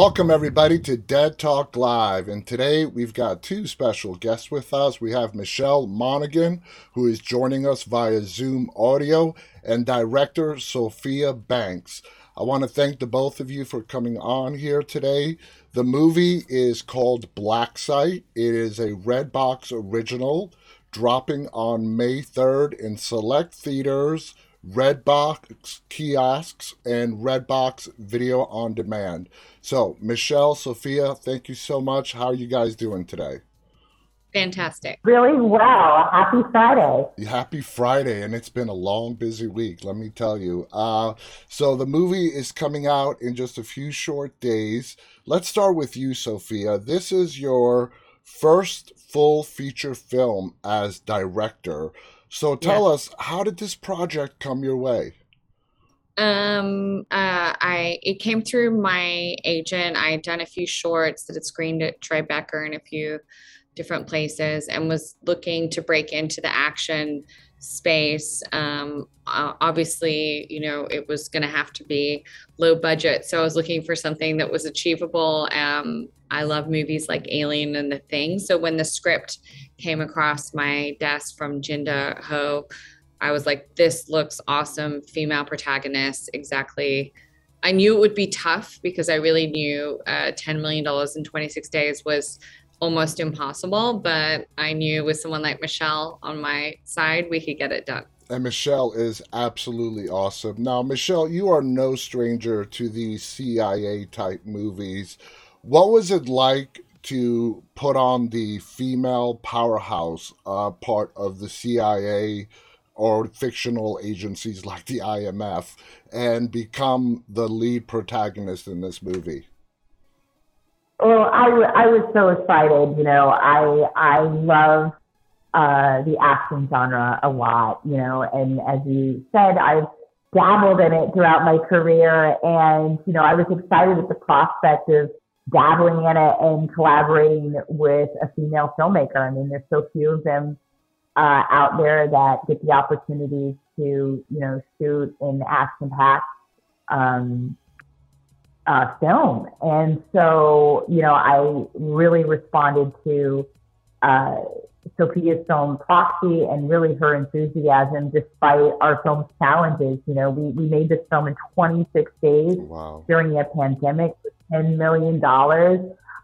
Welcome, everybody, to Dead Talk Live. And today we've got two special guests with us. We have Michelle Monaghan, who is joining us via Zoom audio, and director Sophia Banks. I want to thank the both of you for coming on here today. The movie is called Black Site. It is a Redbox original, dropping on May 3rd in select theaters, Redbox kiosks, and Redbox video on demand. So, Michelle, Sophia, thank you so much. How are you guys doing today? Fantastic. Really well. Happy Friday. Happy Friday, and it's been a long, busy week, let me tell you. Uh, so, the movie is coming out in just a few short days. Let's start with you, Sophia. This is your first full feature film as director. So, tell yeah. us, how did this project come your way? Um, uh, I it came through my agent. I had done a few shorts that had screened at Tribeca and a few different places, and was looking to break into the action space. Um, obviously, you know, it was going to have to be low budget, so I was looking for something that was achievable. Um, I love movies like Alien and The Thing, so when the script came across my desk from Jinda Ho I was like, this looks awesome. Female protagonist, exactly. I knew it would be tough because I really knew uh, $10 million in 26 days was almost impossible. But I knew with someone like Michelle on my side, we could get it done. And Michelle is absolutely awesome. Now, Michelle, you are no stranger to these CIA type movies. What was it like to put on the female powerhouse uh, part of the CIA? or fictional agencies like the IMF and become the lead protagonist in this movie? Well, I, w- I was so excited. You know, I I love uh, the action genre a lot. You know, and as you said, I've dabbled in it throughout my career, and you know, I was excited at the prospect of dabbling in it and collaborating with a female filmmaker. I mean, there's so few of them uh, out there that get the opportunity to, you know, shoot in action-packed um, uh, film. And so, you know, I really responded to uh, Sophia's film Proxy and really her enthusiasm despite our film's challenges. You know, we, we made this film in 26 days wow. during a pandemic with $10 million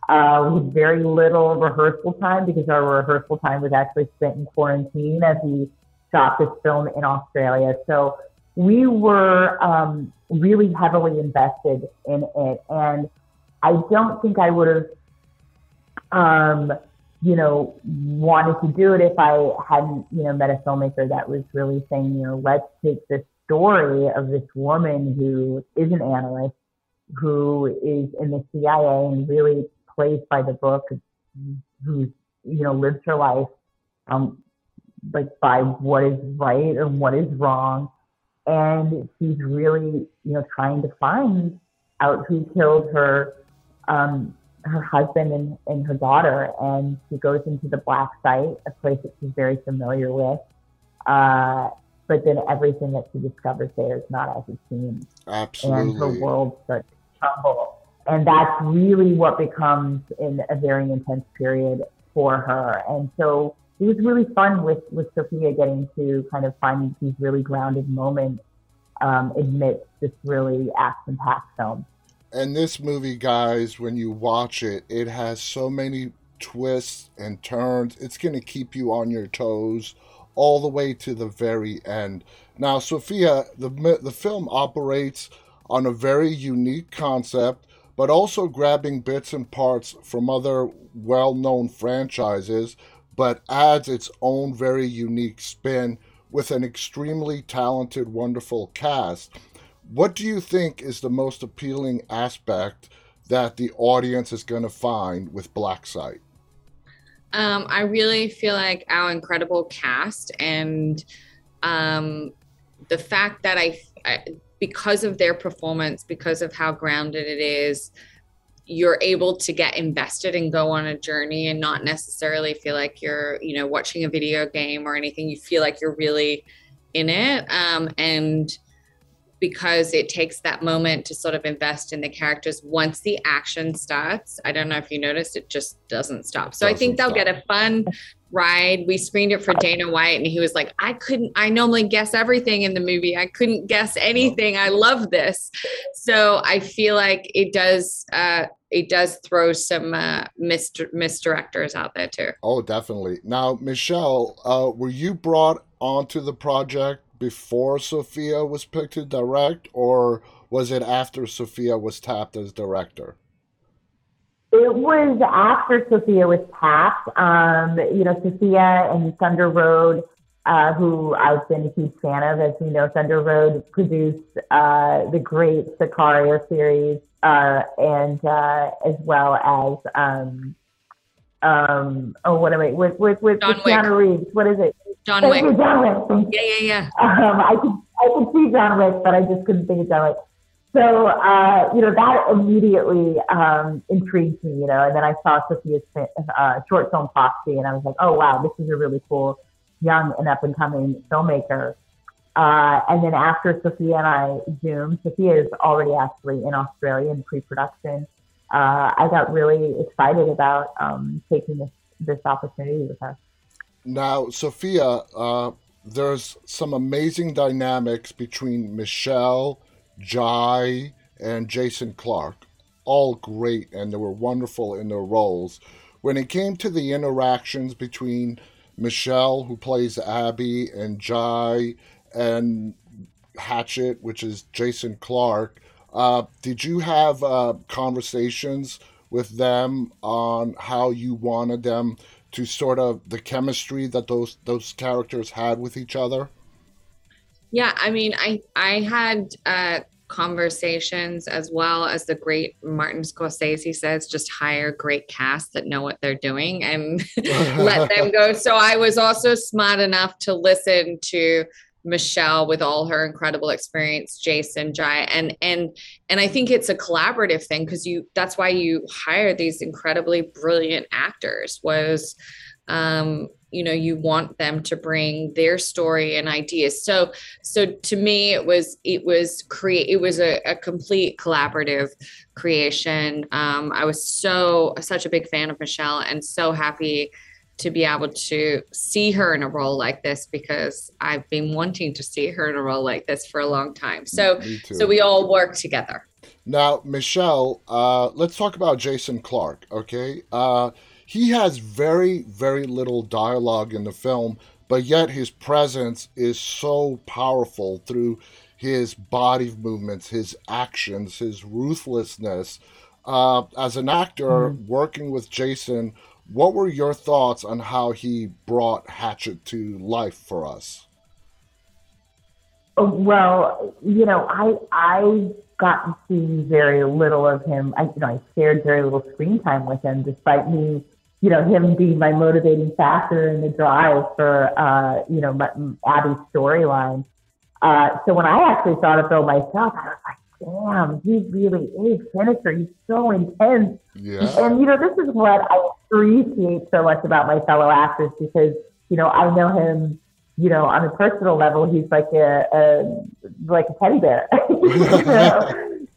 uh, with very little rehearsal time because our rehearsal time was actually spent in quarantine as we shot this film in Australia. So we were um, really heavily invested in it. And I don't think I would have, um, you know, wanted to do it if I hadn't, you know, met a filmmaker that was really saying, you know, let's take this story of this woman who is an analyst, who is in the CIA and really plays by the book, who you know lives her life um, like by what is right and what is wrong, and she's really you know trying to find out who killed her um, her husband and, and her daughter, and she goes into the black site, a place that she's very familiar with. Uh, but then everything that she discovers there is not as it seems. Absolutely. And her world starts to crumble and that's really what becomes in a very intense period for her. And so it was really fun with, with Sophia getting to kind of find these really grounded moments um, amidst this really action packed film. And this movie, guys, when you watch it, it has so many twists and turns. It's going to keep you on your toes all the way to the very end. Now, Sophia, the the film operates on a very unique concept but also grabbing bits and parts from other well known franchises, but adds its own very unique spin with an extremely talented, wonderful cast. What do you think is the most appealing aspect that the audience is going to find with Black Site? Um, I really feel like our incredible cast and um, the fact that I, I because of their performance, because of how grounded it is, you're able to get invested and go on a journey and not necessarily feel like you're, you know, watching a video game or anything. You feel like you're really in it. Um, and because it takes that moment to sort of invest in the characters once the action starts i don't know if you noticed it just doesn't stop so doesn't i think they'll stop. get a fun ride we screened it for dana white and he was like i couldn't i normally guess everything in the movie i couldn't guess anything i love this so i feel like it does uh it does throw some uh, misdir- misdirectors out there too. Oh, definitely. Now, Michelle, uh, were you brought onto the project before Sophia was picked to direct, or was it after Sophia was tapped as director? It was after Sophia was tapped. Um, you know, Sophia and Thunder Road, uh, who I've been a huge fan of, as we know, Thunder Road produced uh, the great Sicario series, uh, and uh, as well as um, um, oh, what am I with with with, with Keanu Reeves? What is it? John Wick. John Wick. Yeah, yeah, yeah. Um, I could I could see John Wick, but I just couldn't think of John Wick. So uh, you know that immediately um, intrigued me, you know. And then I saw Sophia's uh, short film Foxy, and I was like, oh wow, this is a really cool young and up and coming filmmaker. Uh, and then after Sophia and I zoomed, Sophia is already actually in Australia in pre-production. Uh, I got really excited about um, taking this this opportunity with her. Now, Sophia, uh, there's some amazing dynamics between Michelle, Jai, and Jason Clarke. All great, and they were wonderful in their roles. When it came to the interactions between Michelle, who plays Abby, and Jai, and Hatchet, which is Jason Clarke, uh, did you have uh, conversations with them on how you wanted them to sort of the chemistry that those those characters had with each other? Yeah, I mean, I I had uh, conversations as well as the great Martin Scorsese says, just hire great cast that know what they're doing and let them go. So I was also smart enough to listen to Michelle with all her incredible experience, Jason, Jai, and and and I think it's a collaborative thing because you that's why you hire these incredibly brilliant actors was um you know you want them to bring their story and ideas. So so to me it was it was create it was a, a complete collaborative creation. Um i was so such a big fan of michelle and so happy to be able to see her in a role like this because I've been wanting to see her in a role like this for a long time. So so we all work together. Now, Michelle, uh, let's talk about Jason Clarke. Okay, uh, he has very very little dialogue in the film, but yet his presence is so powerful through his body movements, his actions, his ruthlessness. Uh, as an actor mm-hmm. working with Jason, what were your thoughts on how he brought Hatchet to life for us? Oh, well, you know, I I got to see very little of him. I you know I shared very little screen time with him, despite me, you know, him being my motivating factor in the drive for uh, you know Abby's storyline. Uh, so when I actually saw the film myself, I was like, damn, he really is sinister. He's so intense. Yeah. And, you know, this is what I appreciate so much about my fellow actors because, you know, I know him, you know, on a personal level, he's like a, a like a teddy bear.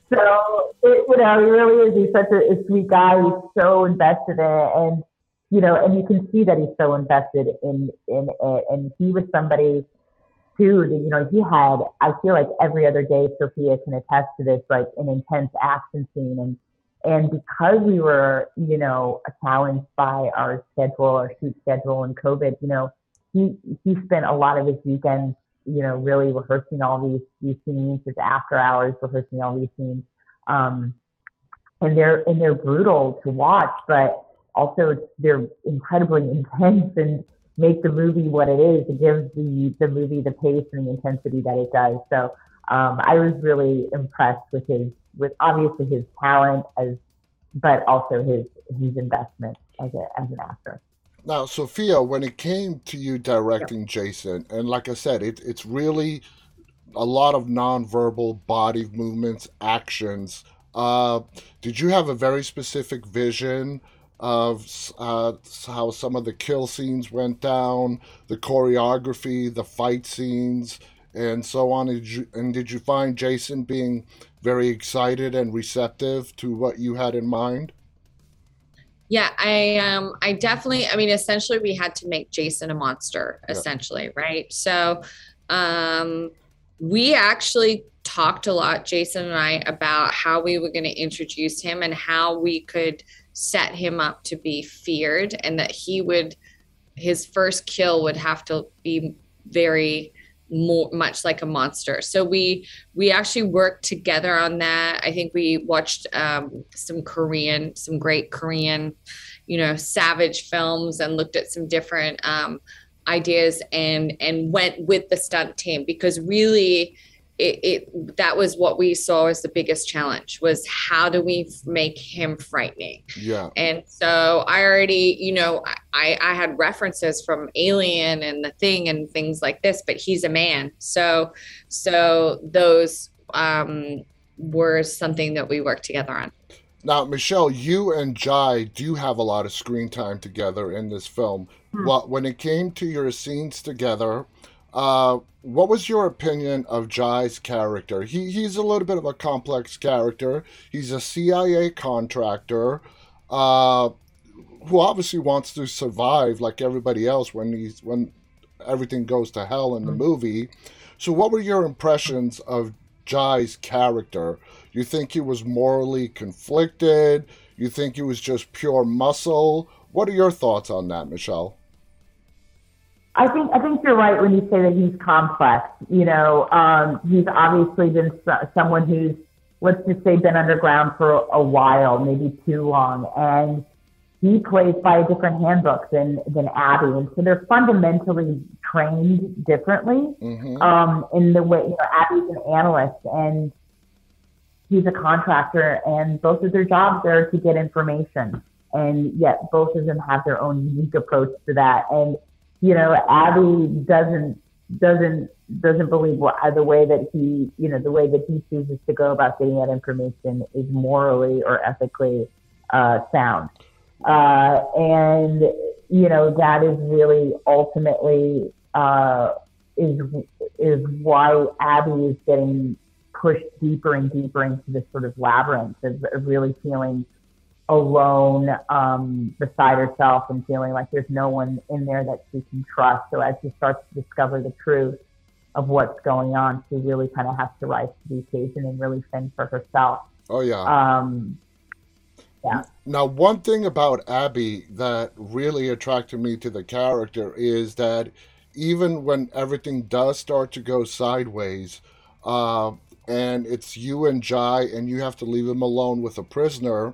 so, it, you know, he really is. He's such a, a sweet guy. He's so invested in it. And, you know, and you can see that he's so invested in, in it. And he was somebody too, you know, he had, I feel like every other day, Sophia can attest to this, like an intense action scene. And, and because we were, you know, challenged by our schedule, our shoot schedule and COVID, you know, he, he spent a lot of his weekends, you know, really rehearsing all these, these scenes, his after hours rehearsing all these scenes. Um, and they're, and they're brutal to watch, but also they're incredibly intense and, make the movie what it is. It gives the the movie the pace and the intensity that it does. So um, I was really impressed with his with obviously his talent as but also his his investment as a as an actor. Now, Sophia, when it came to you directing. Jason, and like I said, it, it's really a lot of nonverbal body movements, actions. Uh, did you have a very specific vision of uh, how some of the kill scenes went down, the choreography, the fight scenes, and so on. Did you, and did you find Jason being very excited and receptive to what you had in mind? Yeah, I um I definitely I mean essentially we had to make Jason a monster essentially, right? So um we actually talked a lot Jason and I about how we were going to introduce him and how we could set him up to be feared and that he would his first kill would have to be very more much like a monster. So we we actually worked together on that. I think we watched um, some korean some great korean you know savage films and looked at some different um, ideas and and went with the stunt team because really it, it, that was what we saw as the biggest challenge was how do we make him frightening? Yeah. And so i already you know i i had references from alien and the thing and things like this but he's a man. So so those um were something that we worked together on. Now michelle you and jai do have a lot of screen time together in this film. Hmm. what when it came to your scenes together uh, what was your opinion of Jai's character? He he's a little bit of a complex character. He's a CIA contractor, uh, who obviously wants to survive like everybody else when he's when everything goes to hell in the mm-hmm. movie. So, what were your impressions of Jai's character? You think he was morally conflicted? You think he was just pure muscle? What are your thoughts on that, Michelle? I think I think you're right when you say that he's complex. You know, um, he's obviously been someone who's let's just say been underground for a while, maybe too long, and he plays by a different handbook than than Abby, and so they're fundamentally trained differently mm-hmm. um, in the way. You know, Abby's an analyst and he's a contractor, and both of their jobs are to get information, and yet both of them have their own unique approach to that, and you know, Abby doesn't doesn't doesn't believe what, the way that he you know the way that he chooses to go about getting that information is morally or ethically uh, sound, uh, and you know that is really ultimately uh, is is why Abby is getting pushed deeper and deeper into this sort of labyrinth of, of really feeling alone um, beside herself and feeling like there's no one in there that she can trust. So as she starts to discover the truth of what's going on, she really kind of has to rise to the occasion and really fend for herself. Oh yeah. Um, yeah. Now, one thing about Abby that really attracted me to the character is that even when everything does start to go sideways, uh, and it's you and Jai, and you have to leave him alone with a prisoner,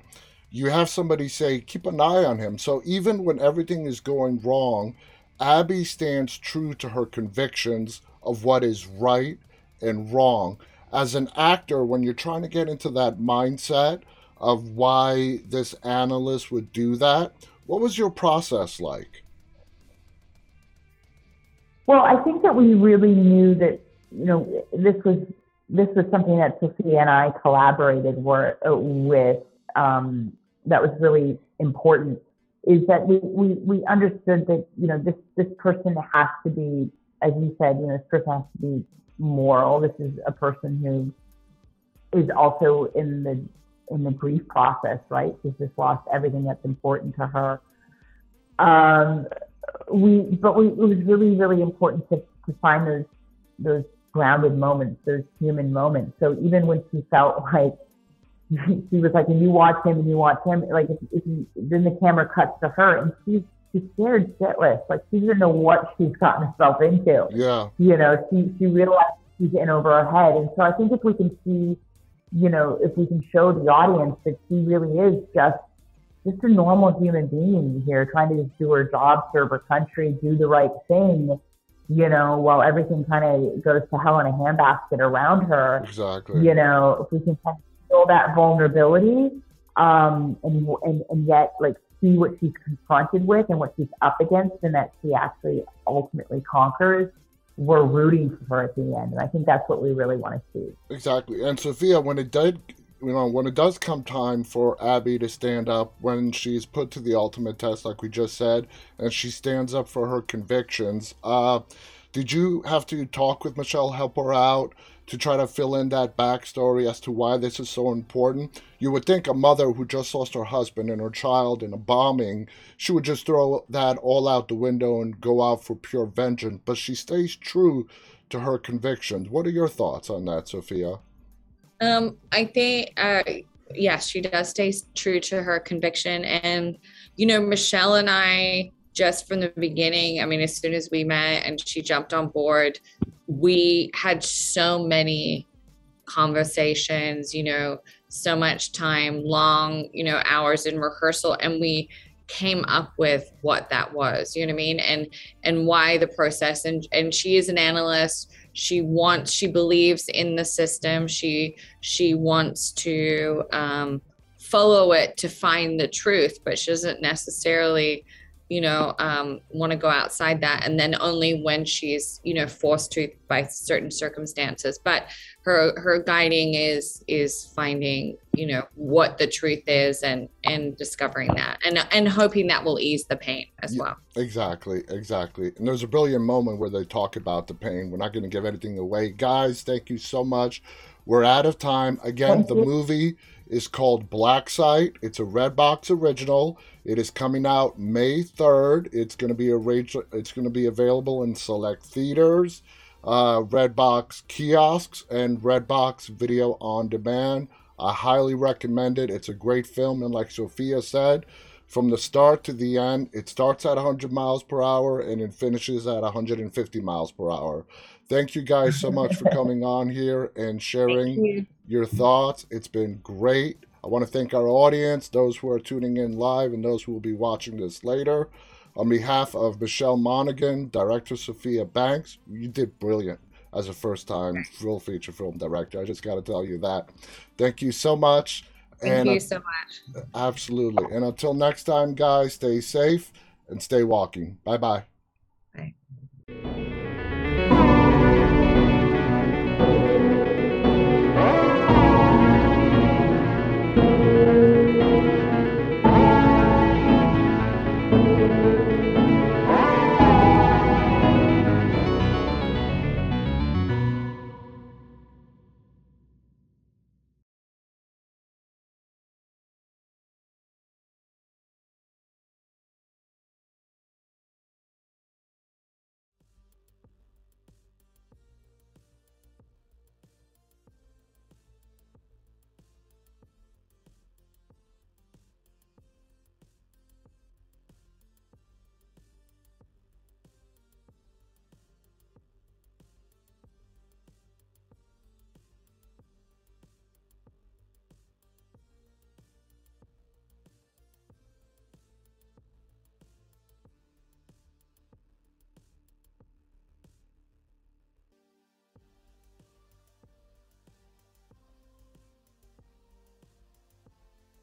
you have somebody say, keep an eye on him. So even when everything is going wrong, Abby stands true to her convictions of what is right and wrong. As an actor, when you're trying to get into that mindset of why this analyst would do that, what was your process like? Well, I think that we really knew that you know this was this was something that Sophia and I collaborated were, uh, with um, that was really important is that we, we, we understood that, you know, this, this person has to be, as you said, you know, this person has to be moral. This is a person who is also in the, in the grief process, right? She's just lost everything that's important to her. Um, we, but we, it was really, really important to, to find those, those grounded moments, those human moments. So even when she felt like she was like, and you watch him and you watch him, like if, if you, then the camera cuts to her and she's she's scared shitless, like she doesn't know what she's gotten herself into. Yeah, you know, she she realized she's in over her head, and so I think if we can see, you know, if we can show the audience that she really is just just a normal human being here, trying to just do her job, serve her country, do the right thing you know, while everything kind of goes to hell in a handbasket around her. Exactly. You know, if we can kind of feel that vulnerability um, and, and, and yet like see what she's confronted with and what she's up against and that she actually ultimately conquers we're rooting for her at the end. And i think that's what we really want to see. Exactly. And sophia when it did you know when it does come time for abby to stand up when she's put to the ultimate test like we just said and she stands up for her convictions uh Did you have to talk with Michelle, help her out to try to fill in that backstory as to why this is so important? You would think a mother who just lost her husband and her child in a bombing, she would just throw that all out the window and go out for pure vengeance, but she stays true to her convictions. What are your thoughts on that, Sophia? Um, I think, uh, yes, she does stay true to her conviction. And, you know, Michelle and I, just from the beginning, I mean, as soon as we met and she jumped on board, we had so many conversations, you know, so much time, long, you know, hours in rehearsal. And we, came up with what that was you know what i mean and and why the process and and she is an analyst she wants she believes in the system she she wants to um, follow it to find the truth but she doesn't necessarily you know um, want to go outside that and then only when she's you know forced to by certain circumstances but her her guiding is is finding you know what the truth is and and discovering that and and hoping that will ease the pain as Yeah, well Exactly, exactly. And there's a brilliant moment where they talk about the pain. We're not going to give anything away. Guys, thank you so much. We're out of time. Again, Thank the you. movie is called Black Site. It's a Redbox original. It is coming out May 3rd. It's going to be a rage, it's going to be available in select theaters, uh, Redbox kiosks, and Redbox video on demand. I highly recommend it. It's a great film, and like Sophia said, from the start to the end, it starts at 100 miles per hour and it finishes at 150 miles per hour. Thank you guys so much for coming on here and sharing. Your thoughts. It's been great. I want to thank our audience, those who are tuning in live and those who will be watching this later. On behalf of Michelle Monaghan, director Sophia Banks, you did brilliant as a first time full feature film director. I just got to tell you that. Thank you so much. thank and you so much Absolutely. And until next time, guys, stay safe and stay walking. Bye. Bye.